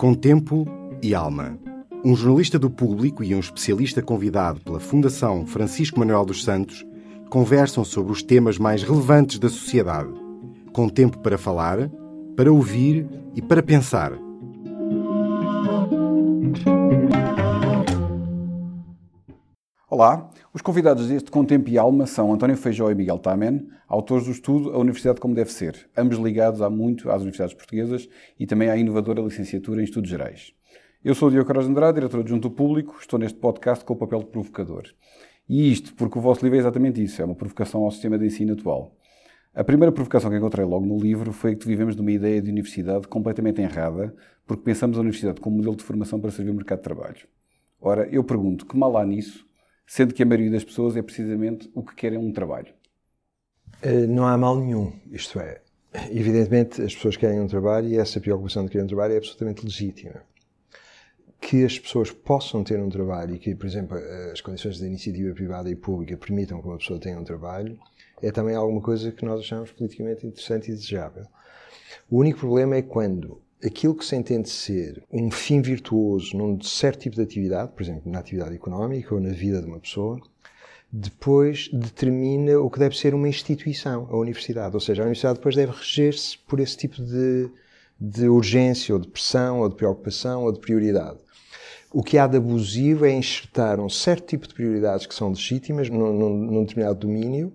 Com tempo e alma. Um jornalista do público e um especialista convidado pela Fundação Francisco Manuel dos Santos conversam sobre os temas mais relevantes da sociedade. Com tempo para falar, para ouvir e para pensar. Olá, os convidados deste Com Tempo e Alma são António Feijó e Miguel Tamen, autores do estudo A Universidade Como Deve Ser, ambos ligados há muito às universidades portuguesas e também à inovadora licenciatura em Estudos Gerais. Eu sou o Diogo Carlos Andrade, diretor adjunto do Público, estou neste podcast com o papel de provocador. E isto porque o vosso livro é exatamente isso, é uma provocação ao sistema de ensino atual. A primeira provocação que encontrei logo no livro foi que vivemos numa ideia de universidade completamente errada, porque pensamos a universidade como modelo de formação para servir o mercado de trabalho. Ora, eu pergunto, que mal há nisso, sendo que a maioria das pessoas é precisamente o que querem um trabalho? Eh, não há mal nenhum, isto é, evidentemente as pessoas querem um trabalho e essa preocupação de querer um trabalho é absolutamente legítima. Que as pessoas possam ter um trabalho e que, por exemplo, as condições da iniciativa privada e pública permitam que uma pessoa tenha um trabalho é também alguma coisa que nós achamos politicamente interessante e desejável. O único problema é quando aquilo que se entende ser um fim virtuoso num certo tipo de atividade, por exemplo, na atividade económica ou na vida de uma pessoa, depois determina o que deve ser uma instituição, a universidade. Ou seja, a universidade depois deve reger-se por esse tipo de, de urgência, ou de pressão, ou de preocupação, ou de prioridade. O que há de abusivo é enxertar um certo tipo de prioridades que são legítimas num, num, num determinado domínio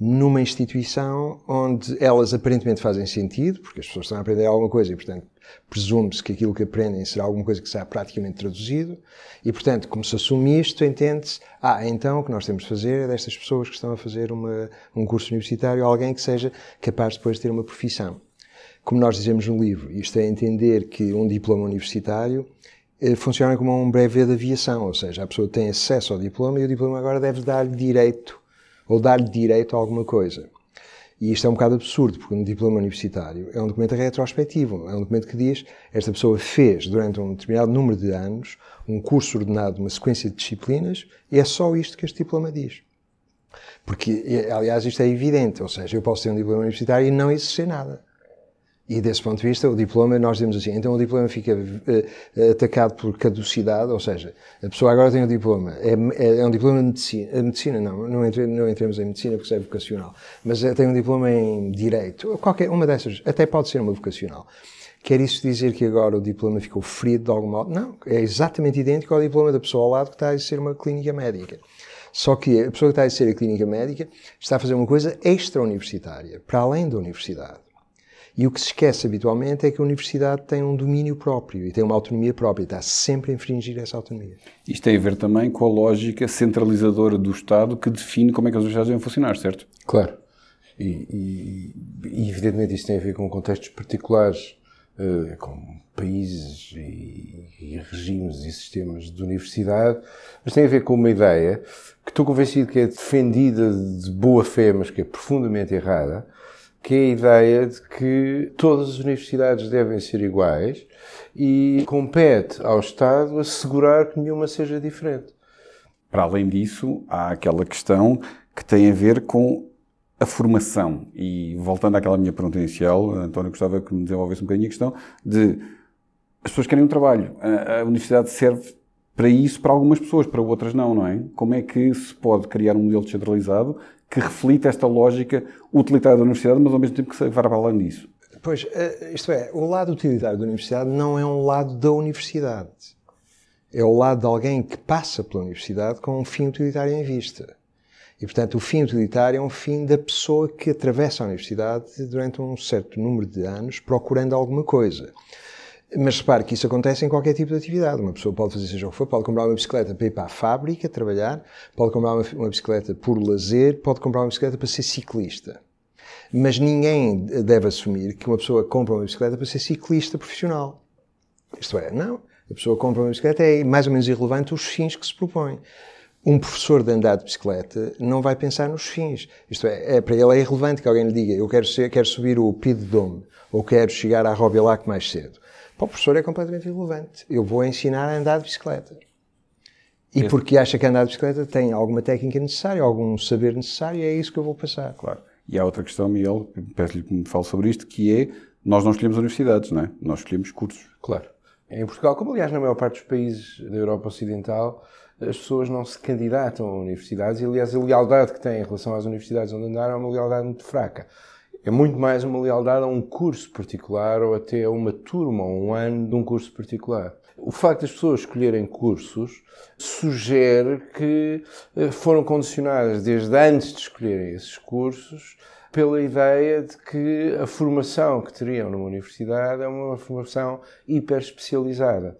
numa instituição onde elas aparentemente fazem sentido, porque as pessoas estão a aprender alguma coisa e, portanto, presume-se que aquilo que aprendem será alguma coisa que será praticamente traduzido, e, portanto, como se assume isto, entende-se, ah, então o que nós temos de fazer é destas pessoas que estão a fazer uma, um curso universitário, alguém que seja capaz depois de ter uma profissão. Como nós dizemos no livro, isto é entender que um diploma universitário eh, funciona como um brevet de aviação, ou seja, a pessoa tem acesso ao diploma e o diploma agora deve dar-lhe direito ou dar-lhe direito a alguma coisa. E isto é um bocado absurdo, porque um diploma universitário é um documento retrospectivo, é um documento que diz esta pessoa fez durante um determinado número de anos um curso ordenado, uma sequência de disciplinas, e é só isto que este diploma diz. Porque, aliás, isto é evidente, ou seja, eu posso ter um diploma universitário e não exercer nada. E desse ponto de vista, o diploma, nós dizemos assim, então o diploma fica uh, atacado por caducidade, ou seja, a pessoa agora tem o diploma, é, é, é um diploma de medicina, a medicina não, não, entre, não entremos em medicina porque é vocacional, mas é, tem um diploma em direito, qualquer uma dessas, até pode ser uma vocacional. Quer isso dizer que agora o diploma ficou ferido de algum modo? Não, é exatamente idêntico ao diploma da pessoa ao lado que está a ser uma clínica médica. Só que a pessoa que está a ser a clínica médica está a fazer uma coisa extra-universitária, para além da universidade. E o que se esquece habitualmente é que a universidade tem um domínio próprio e tem uma autonomia própria, está sempre a infringir essa autonomia. Isto tem a ver também com a lógica centralizadora do Estado que define como é que as universidades devem funcionar, certo? Claro. E, e, e evidentemente isto tem a ver com contextos particulares, uh, com países e, e, regimes e sistemas de universidade, mas tem a ver com uma ideia que estou convencido que é defendida de boa fé, mas que é profundamente errada, que é a ideia de que todas as universidades devem ser iguais e compete ao Estado assegurar que nenhuma seja diferente. Para além disso, há aquela questão que tem a ver com a formação. E voltando àquela minha pergunta inicial, António, gostava que me desenvolvesse um bocadinho a questão de as pessoas querem um trabalho. A, a universidade serve para isso para algumas pessoas, para outras não, não é? Como é que se pode criar um modelo descentralizado que reflita esta lógica utilitária da universidade, mas ao mesmo tempo que se vá para além disso. Pois, eh, isto é, o lado utilitário da universidade não é um lado da universidade. É o lado de alguém que passa pela universidade com um fim utilitário em vista. E, portanto, o fim utilitário é um fim da pessoa que atravessa a universidade durante um certo número de anos procurando alguma coisa. Mas repare que isso acontece em qualquer tipo de atividade. Uma pessoa pode fazer seja o que for, pode comprar uma bicicleta para ir para a fábrica trabalhar, pode comprar uma, uma bicicleta por lazer, pode comprar uma bicicleta para ser ciclista. Mas ninguém deve assumir que uma pessoa compra uma bicicleta para ser ciclista profissional. Isto é, não. A pessoa compra uma bicicleta é mais ou menos irrelevante os fins que se propõe. Um professor de andar de bicicleta não vai pensar nos fins. Isto é, é para ele é irrelevante que alguém lhe diga eu quero, ser, quero subir o Pid Dome ou quero chegar à Robilac mais cedo. Para o professor é completamente irrelevante. Eu vou ensinar a andar de bicicleta. E Esse... porque acha que andar de bicicleta tem alguma técnica necessária, algum saber necessário, é isso que eu vou passar. Claro. E há outra questão, Miguel, peço-lhe que me fale sobre isto, que é Nós não escolhemos universidades, não é? Nós escolhemos cursos. Claro. Em Portugal, como aliás na maior parte dos países da Europa Ocidental, as pessoas não se candidatam a universidades e, aliás, a lealdade que têm em relação às universidades onde andaram é uma lealdade muito fraca. É muito mais uma lealdade a um curso particular ou até a uma turma ou um ano de um curso particular. O facto das pessoas escolherem cursos sugere que eh, foram condicionadas desde antes de escolherem esses cursos pela ideia de que a formação que teriam numa universidade é uma formação hiper especializada.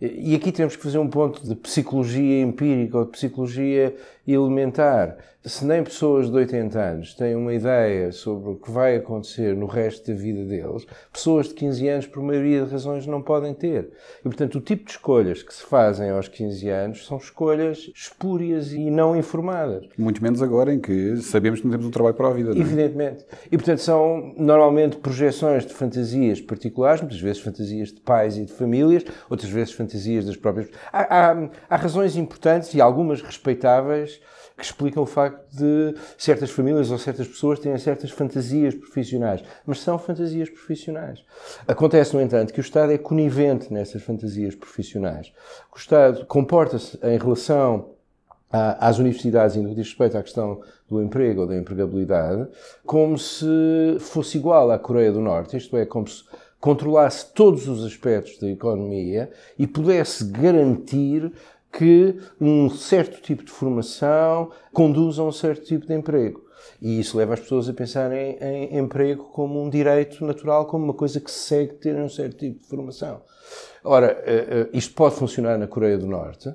E aqui temos que fazer um ponto de psicologia empírica ou de psicologia elementar. Se nem pessoas de 80 anos têm uma ideia sobre o que vai acontecer no resto da vida deles, pessoas de 15 anos, por maioria de razões, não podem ter. E, portanto, o tipo de escolhas que se fazem aos 15 anos são escolhas espúrias e não informadas. Muito menos agora em que sabemos que não temos um trabalho para a vida. Não é? Evidentemente. E, portanto, são normalmente projeções de fantasias particulares, muitas vezes fantasias de pais e de famílias, outras vezes fantasias das próprias. Há, há, há razões importantes e algumas respeitáveis que explicam o facto de certas famílias ou certas pessoas terem certas fantasias profissionais, mas são fantasias profissionais. Acontece, no entanto, que o Estado é conivente nessas fantasias profissionais. O Estado comporta-se em relação às universidades, no que diz respeito à questão do emprego ou da empregabilidade, como se fosse igual à Coreia do Norte, isto é, como se controlasse todos os aspectos da economia e pudesse garantir que um certo tipo de formação conduz a um certo tipo de emprego. E isso leva as pessoas a pensarem em emprego como um direito natural, como uma coisa que se segue ter um certo tipo de formação. Ora, eh, eh, isto pode funcionar na Coreia do Norte,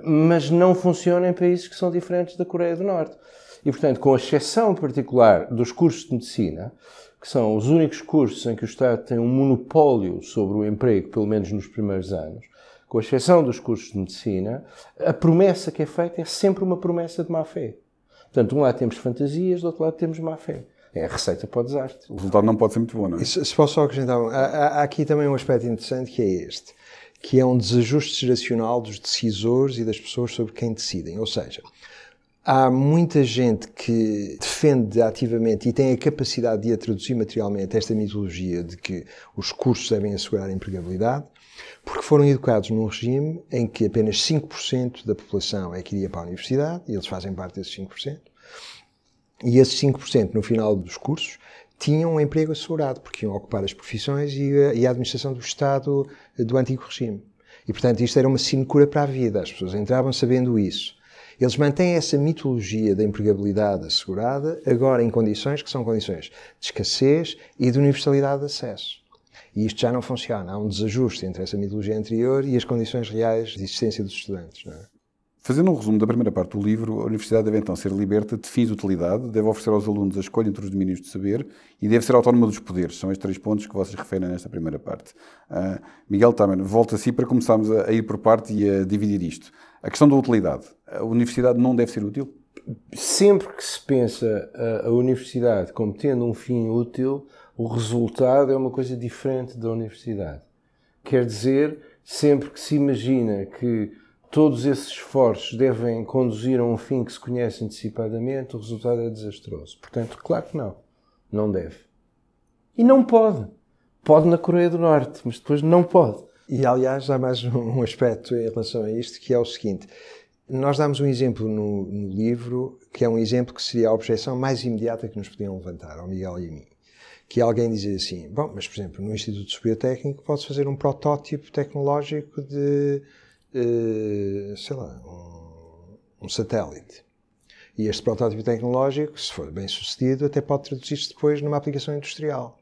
mas não funciona em países que são diferentes da Coreia do Norte. E, portanto, com a exceção particular dos cursos de medicina, que são os únicos cursos em que o Estado tem um monopólio sobre o emprego, pelo menos nos primeiros anos, com exceção dos cursos de medicina, a promessa que é feita é sempre uma promessa de má fé. Portanto, de um lado temos fantasias, do outro lado temos má fé. É a receita para o desastre. O resultado não pode ser muito bom, não é? Se, se posso só acrescentar, há, há aqui também um aspecto interessante que é este, que é um desajuste geracional dos decisores e das pessoas sobre quem decidem. Ou seja, Há muita gente que defende ativamente e tem a capacidade de a traduzir materialmente esta mitologia de que os cursos devem assegurar a empregabilidade, porque foram educados num regime em que apenas 5% da população é que iria para a universidade, e eles fazem parte desses 5%, e esses 5%, no final dos cursos, tinham um emprego assegurado, porque iam ocupar as profissões e a, e a administração do Estado do antigo regime. E, portanto, isto era uma sinecura para a vida. As pessoas entravam sabendo isso. Eles mantêm essa mitologia da empregabilidade assegurada, agora em condições que são condições de escassez e de universalidade de acesso. E isto já não funciona. Há um desajuste entre essa mitologia anterior e as condições reais de existência dos estudantes. É? Fazendo um resumo da primeira parte do livro, a Universidade deve então ser liberta de fins de utilidade, deve oferecer aos alunos a escolha entre os domínios de saber e deve ser autónoma dos poderes. São estes três pontos que vocês referem nesta primeira parte. Uh, Miguel Tamer, volta a si para começarmos a, a ir por parte e a dividir isto. A questão da utilidade. A universidade não deve ser útil? Sempre que se pensa a, a universidade como tendo um fim útil, o resultado é uma coisa diferente da universidade. Quer dizer, sempre que se imagina que todos esses esforços devem conduzir a um fim que se conhece antecipadamente, o resultado é desastroso. Portanto, claro que não. Não deve. E não pode. Pode na Coreia do Norte, mas depois não pode. E, aliás, há mais um aspecto em relação a isto, que é o seguinte. Nós damos um exemplo no, no livro, que é um exemplo que seria a objeção mais imediata que nos podiam levantar, ao Miguel e a mim. Que é alguém dizer assim, bom, mas, por exemplo, no Instituto Superior Técnico pode fazer um protótipo tecnológico de, sei lá, um, um satélite. E este protótipo tecnológico, se for bem sucedido, até pode traduzir-se depois numa aplicação industrial.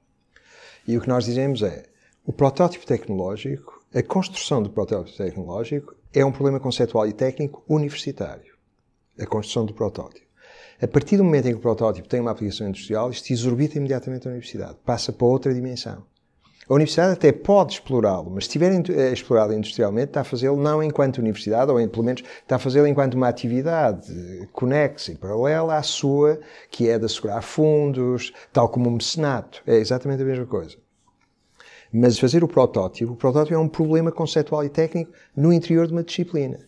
E o que nós dizemos é, o protótipo tecnológico, a construção do protótipo tecnológico é um problema conceptual e técnico universitário. A construção do protótipo. A partir do momento em que o protótipo tem uma aplicação industrial, isto exorbita imediatamente a universidade, passa para outra dimensão. A universidade até pode explorá-lo, mas se estiver eh, explorado industrialmente, está a fazê-lo não enquanto universidade, ou pelo menos está a fazê-lo enquanto uma atividade conexa e paralela à sua, que é de assegurar fundos, tal como um mecenato. É exatamente a mesma coisa. Mas fazer o protótipo, o protótipo é um problema conceptual e técnico no interior de uma disciplina.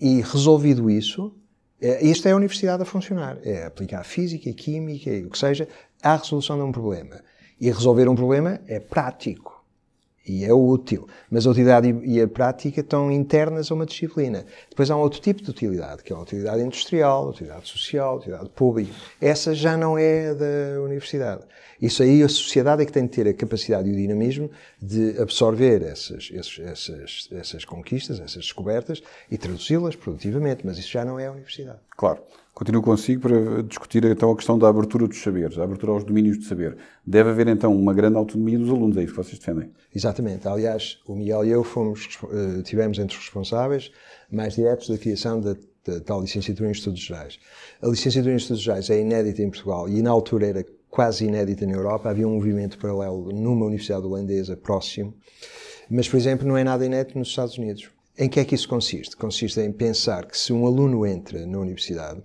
E resolvido isso, esta é a universidade a funcionar. É aplicar física, química o que seja à resolução de um problema. E resolver um problema é prático e é útil. Mas a utilidade e a prática estão internas a uma disciplina. Depois há um outro tipo de utilidade, que é a utilidade industrial, a utilidade social, a utilidade pública. Essa já não é da universidade. Isso aí a sociedade é que tem de ter a capacidade e o dinamismo de absorver essas, essas, essas conquistas, essas descobertas e traduzi-las produtivamente, mas isso já não é a universidade. Claro. Continuo consigo para discutir então a questão da abertura dos saberes, a abertura aos domínios de saber. Deve haver então uma grande autonomia dos alunos, é isso que vocês defendem? Exatamente. Aliás, o Miguel e eu fomos, eh, tivemos entre os responsáveis mais diretos da criação da, da tal licenciatura em Estudos Gerais. A licenciatura em Estudos Gerais é inédita em Portugal e na altura era quase inédita na Europa. Havia um movimento paralelo numa universidade holandesa próximo, mas, por exemplo, não é nada inédito nos Estados Unidos. Em que é que isso consiste? Consiste em pensar que se um aluno entra na universidade,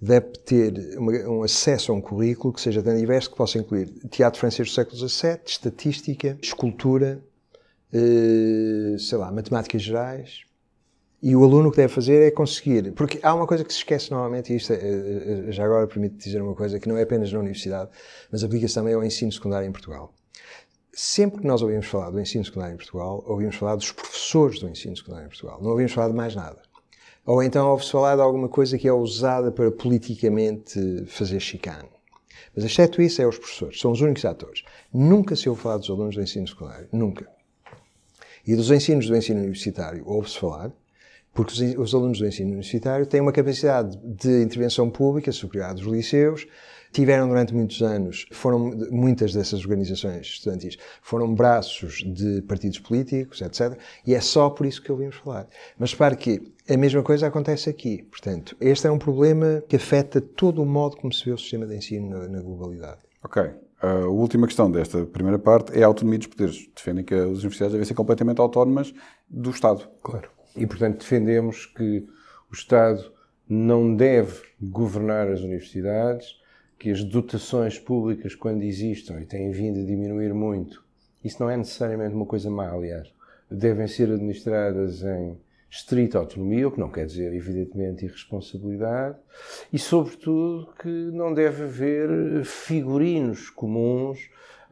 deve ter um acesso a um currículo que seja tão diverso que possa incluir teatro francês do século XVII, estatística, escultura, eh, sei lá, matemáticas gerais, e o aluno o que deve fazer é conseguir. Porque há uma coisa que se esquece normalmente, e isto é, é, é, já agora permite dizer uma coisa que não é apenas na universidade, mas aplica-se também ao ensino secundário em Portugal. Sempre que nós ouvimos falar do ensino secundário em Portugal, ouvimos falar dos professores do ensino secundário em Portugal. Não ouvimos falar de mais nada. Ou então ouve-se falar de alguma coisa que é usada para politicamente fazer chicane. Mas exceto isso, é os professores. São os únicos atores. Nunca se ouve falar dos alunos do ensino secundário. Nunca. E dos ensinos do ensino universitário ouve-se falar, porque os, os, alunos do ensino universitário têm uma capacidade de intervenção pública superior dos liceus, tiveram durante muitos anos, foram muitas dessas organizações estudantis, foram braços de partidos políticos, etc. E é só por isso que ouvimos falar. Mas repare que a mesma coisa acontece aqui. Portanto, este é um problema que afeta todo o modo como se vê o sistema de ensino na, na globalidade. Ok. A última questão desta primeira parte é a autonomia dos poderes. Defendem que as universidades devem ser completamente autónomas do Estado. Claro. E, portanto, defendemos que o Estado não deve governar as universidades, que as dotações públicas, quando existam e têm vindo a diminuir muito, isso não é necessariamente uma coisa má, aliás, devem ser administradas em estrita autonomia, o que não quer dizer, evidentemente, irresponsabilidade, e, sobretudo, que não deve haver figurinos comuns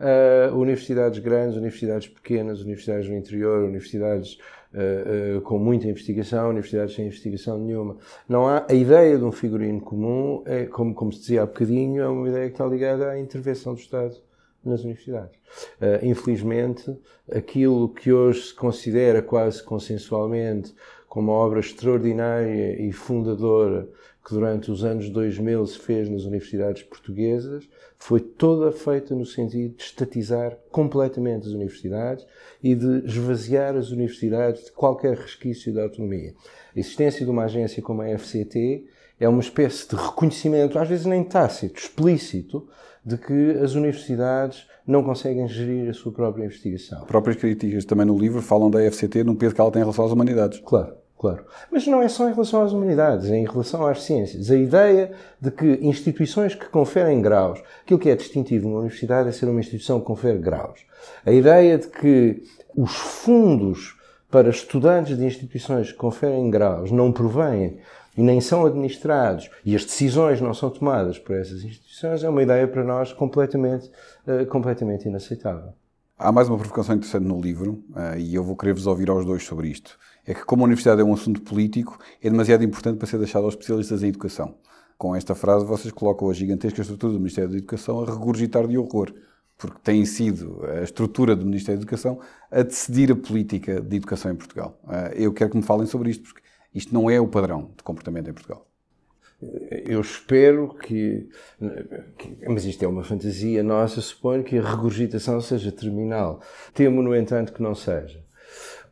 a universidades grandes, universidades pequenas, universidades no interior, universidades uh, uh, com muita investigação, universidades sem investigação nenhuma. Não há a ideia de um figurino comum, é, como, como se dizia há bocadinho, é uma ideia que está ligada à intervenção do Estado nas universidades. Uh, infelizmente, aquilo que hoje se considera quase consensualmente como uma obra extraordinária e fundadora que durante os anos 2000 se fez nas universidades portuguesas, foi toda feita no sentido de estatizar completamente as universidades e de esvaziar as universidades de qualquer resquício de autonomia. A existência de uma agência como a FCT é uma espécie de reconhecimento, às vezes nem tácito, explícito, de que as universidades não conseguem gerir a sua própria investigação. Próprias críticas também no livro falam da FCT num peso que ela tem em relação às humanidades. Claro. Claro. Mas não é só em relação às humanidades, é em relação às ciências. A ideia de que instituições que conferem graus, aquilo que é distintivo numa universidade é ser uma instituição que confere graus. A ideia de que os fundos para estudantes de instituições que conferem graus não provêm e nem são administrados e as decisões não são tomadas por essas instituições é uma ideia para nós completamente, uh, completamente inaceitável. Há mais uma provocação interessante no livro uh, e eu vou querer vos ouvir aos dois sobre isto é que, como a universidade é um assunto político, é demasiado importante para ser deixado aos especialistas em educação. Com esta frase, vocês colocam a gigantesca estrutura do Ministério da Educação a regurgitar de horror, porque tem sido a estrutura do Ministério da Educação a decidir a política de educação em Portugal. Ah, eu quero que me falem sobre isto, porque isto não é o padrão de comportamento em Portugal. Eu espero que, que, Mas isto é uma fantasia nossa, suponho que a regurgitação seja terminal. Temo, no entanto, que não seja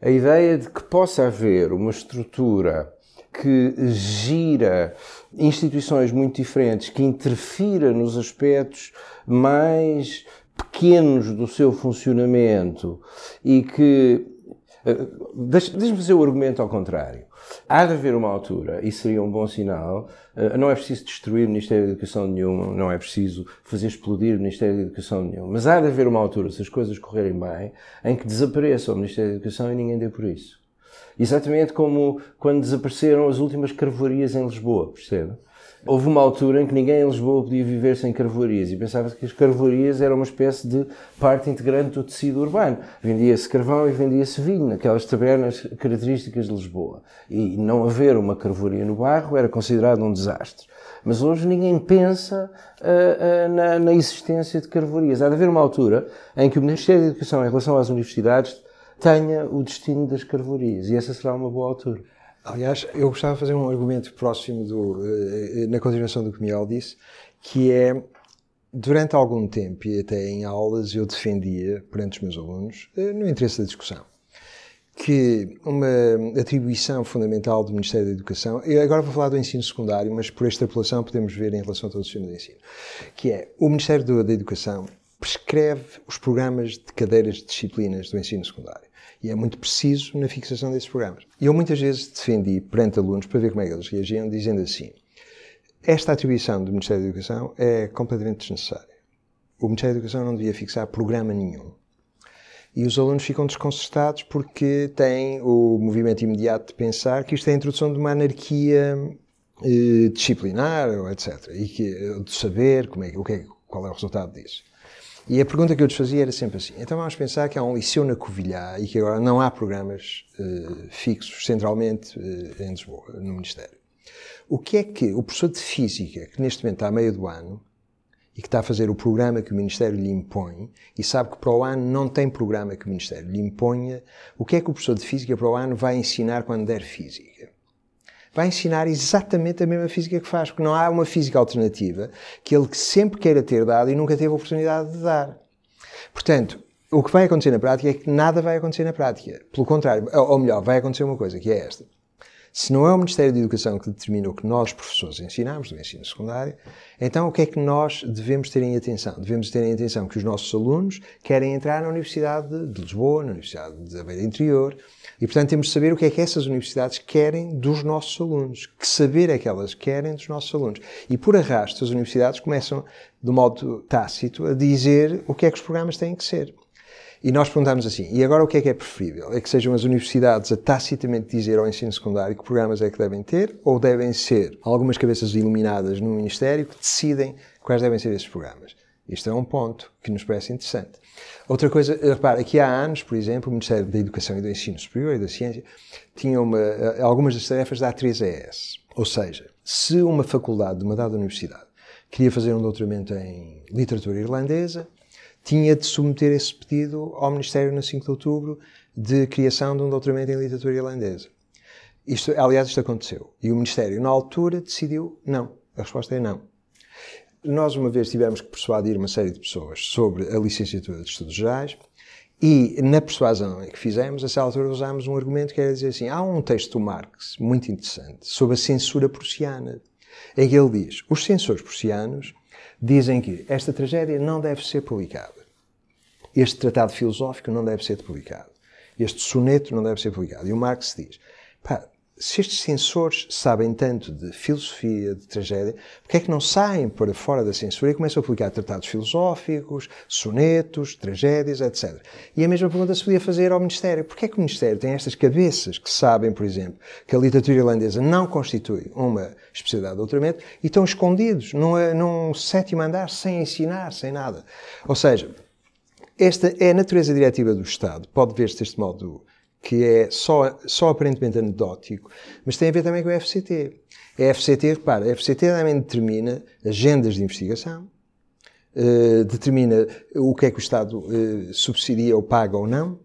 a ideia de que possa haver uma estrutura que gira instituições muito diferentes, que interfira nos aspectos mais pequenos do seu funcionamento e que. Eh, deixa-me fazer o argumento ao contrário. Há de haver uma altura, e seria um bom sinal, eh, não é preciso destruir o Ministério da Educação nenhum, não é preciso fazer explodir o Ministério da Educação nenhum, mas há de haver uma altura, se as coisas correrem bem, em que desapareça o Ministério da Educação e ninguém dê por isso. Exatamente como quando desapareceram as últimas carvoarias em Lisboa, percebe? Houve uma altura em que ninguém em Lisboa podia viver sem carvoarias e pensava que as carvoarias eram uma espécie de parte integrante do tecido urbano. Vendia-se carvão e vendia-se vinho, naquelas tabernas características de Lisboa. E não haver uma carvoaria no bairro era considerado um desastre. Mas hoje ninguém pensa uh, uh, na, na, existência de carvoarias. Há de haver uma altura em que o Ministério da Educação, em relação às universidades, tenha o destino das carvoarias. E essa será uma boa altura. Aliás, eu gostava de fazer um argumento próximo do, uh, na continuação do que Miguel disse, que é durante algum tempo e até em aulas eu defendia perante os meus alunos, no interesse da discussão, que uma atribuição fundamental do Ministério da Educação, e agora vou falar do ensino secundário, mas por extrapolação podemos ver em relação a todo o sistema de ensino, que é o Ministério da Educação prescreve os programas de cadeiras de disciplinas do ensino secundário. E é muito preciso na fixação desses programas. E eu muitas vezes defendi perante alunos para ver como é que eles reagiam, dizendo assim: esta atribuição do Ministério da Educação é completamente desnecessária. O Ministério da Educação não devia fixar programa nenhum e os alunos ficam desconcertados porque têm o movimento imediato de pensar que isto é a introdução de uma anarquia eh, disciplinar, etc. E que, eh, de saber como é, o que é, qual é o resultado disso. E a pergunta que eu lhes fazia era sempre assim: então vamos pensar que há um liceu na Covilhã e que agora não há programas eh, fixos centralmente eh, em Lisboa, no Ministério. O que é que o professor de Física, que neste momento está a meio do ano, e que está a fazer o programa que o Ministério lhe impõe e sabe que para o ano não tem programa que o Ministério lhe imponha, o que é que o professor de Física para o ano vai ensinar quando der Física? Vai ensinar exatamente a mesma física que faz, porque não há uma física alternativa que ele sempre queira ter dado e nunca teve a oportunidade de dar. Portanto, o que vai acontecer na prática é que nada vai acontecer na prática. Pelo contrário, ou melhor, vai acontecer uma coisa, que é esta. Se não é o Ministério da Educação que determina o que nós, professores, ensinamos do ensino secundário, então o que é que nós devemos ter em atenção? Devemos ter em atenção que os nossos alunos querem entrar na Universidade de Lisboa, na Universidade de Aveiro Interior, e portanto temos de saber o que é que essas universidades querem dos nossos alunos. Que saber é que elas querem dos nossos alunos. E por arrasto, as universidades começam, de modo tácito, a dizer o que é que os programas têm que ser. E nós perguntamos assim, e agora o que é que é preferível? É que sejam as universidades a tacitamente dizer ao ensino secundário que programas é que devem ter, ou devem ser algumas cabeças iluminadas no Ministério que decidem quais devem ser esses programas? Isto é um ponto que nos parece interessante. Outra coisa, repara, aqui há anos, por exemplo, o Ministério da Educação e do Ensino Superior e da Ciência tinha uma, algumas das tarefas da A3ES. Ou seja, se uma faculdade de uma dada universidade queria fazer um doutoramento em literatura irlandesa, tinha de submeter esse pedido ao Ministério no 5 de outubro de criação de um doutoramento em literatura irlandesa. Isto, aliás, isto aconteceu. E o Ministério, na altura, decidiu não. A resposta é não. Nós, uma vez, tivemos que persuadir uma série de pessoas sobre a licenciatura de Estudos Gerais e, na persuasão que fizemos, a essa altura usámos um argumento que era dizer assim: há um texto do Marx muito interessante sobre a censura prussiana, em que ele diz: os censores prussianos dizem que esta tragédia não deve ser publicada. Este tratado filosófico não deve ser publicado. Este soneto não deve ser publicado. E o Marx diz: pá, se estes censores sabem tanto de filosofia, de tragédia, porque é que não saem para fora da censura e começam a publicar tratados filosóficos, sonetos, tragédias, etc. E a mesma pergunta se podia fazer ao Ministério. Porquê é que o Ministério tem estas cabeças que sabem, por exemplo, que a literatura irlandesa não constitui uma especialidade de doutoramento e estão escondidos num, num sétimo andar sem ensinar, sem nada? Ou seja, esta é a natureza diretiva do Estado. Pode ver-se deste modo que é só, só aparentemente anedótico, mas tem a ver também com a FCT. A FCT, repara, a FCT também determina agendas de investigação, uh, determina o que é que o Estado uh, subsidia ou paga ou não,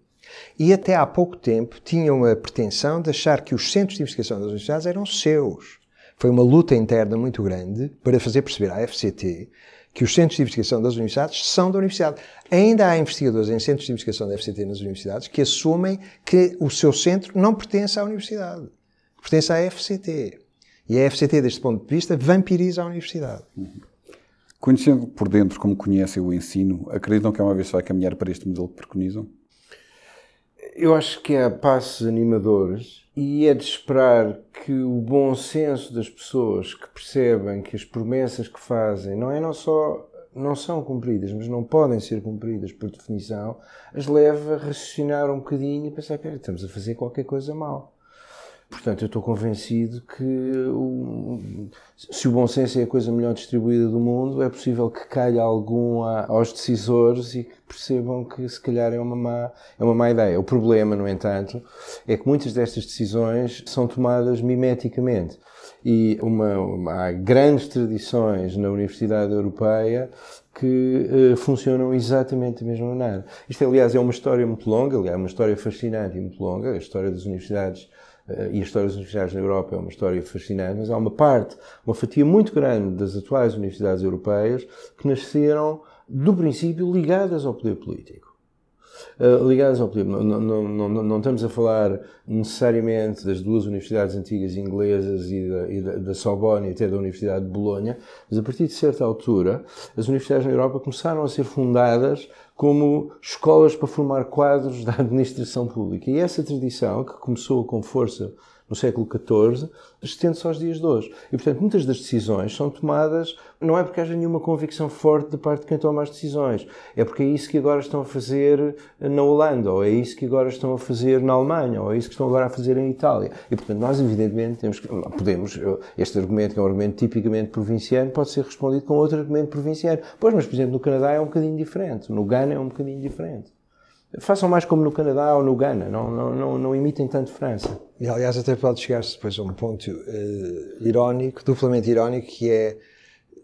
e até há pouco tempo tinham a pretensão de achar que os centros de investigação das universidades eram seus. Foi uma luta interna muito grande para fazer perceber à FCT que os centros de investigação das universidades são da universidade. Ainda há investigadores em centros de investigação da FCT nas universidades que assumem que o seu centro não pertence à universidade, pertence à FCT. E a FCT, deste ponto de vista, vampiriza a universidade. Conhecendo por dentro como conhecem o ensino, acreditam que é uma vez se vai caminhar para este modelo que preconizam? Eu acho que há passos animadores e é de esperar que o bom senso das pessoas que percebem que as promessas que fazem não é não só não são cumpridas, mas não podem ser cumpridas por definição, as leva a raciocinar um bocadinho e pensar, que estamos a fazer qualquer coisa mal. Portanto, eu estou convencido que o, se o bom senso é a coisa melhor distribuída do mundo, é possível que caia algum a, aos decisores e que percebam que se calhar é uma, má, é uma má ideia. O problema, no entanto, é que muitas destas decisões são tomadas mimeticamente. E uma, uma, há grandes tradições na Universidade Europeia que uh, funcionam exatamente da mesma maneira. Isto, aliás, é uma história muito longa, aliás, uma história fascinante e muito longa, a história das universidades e a história das universidades na Europa é uma história fascinante, mas há uma parte, uma fatia muito grande das atuais universidades europeias que nasceram, do princípio, ligadas ao poder político. Uh, ligadas ao poder. Não, não, não, não, estamos a falar necessariamente das duas universidades antigas inglesas e da, e da, da Sorbonne e até da Universidade de Bolonha, mas a partir de certa altura, as universidades na Europa começaram a ser fundadas como escolas para formar quadros da administração pública. E essa tradição, que começou com força no século XIV, estende-se aos dias de hoje. E, portanto, muitas das decisões são tomadas, não é porque haja nenhuma convicção forte de parte de quem toma as decisões, é porque é isso que agora estão a fazer na Holanda, ou é isso que agora estão a fazer na Alemanha, ou é isso que estão agora a fazer em Itália. E, portanto, nós, evidentemente, temos que, podemos, este argumento, que é um argumento tipicamente provinciano, pode ser respondido com outro argumento provinciano. Pois, mas, por exemplo, no Canadá é um bocadinho diferente, no Ghana é um bocadinho diferente. Façam mais como no Canadá ou no Ghana, não, não, não, não imitem tanto França. E aliás, até pode chegar-se depois a um ponto uh, irónico, duplamente irónico, que é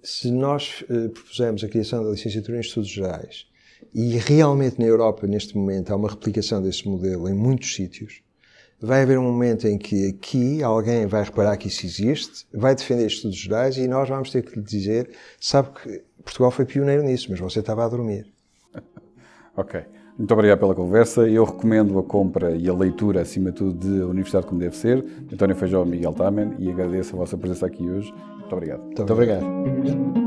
se nós uh, propusemos a criação da licenciatura em Estudos Gerais e realmente na Europa, neste momento, há uma replicação desse modelo em muitos sítios, vai haver um momento em que aqui alguém vai reparar que isso existe, vai defender estudos gerais e nós vamos ter que lhe dizer: sabe que Portugal foi pioneiro nisso, mas você estava a dormir. ok. Muito obrigado pela conversa. Eu recomendo a compra e a leitura, acima de tudo, de A Universidade Como Deve Ser, António Feijó e Miguel Tamen, e agradeço a vossa presença aqui hoje. Muito obrigado. Muito obrigado.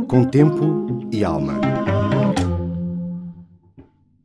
Com tempo e alma.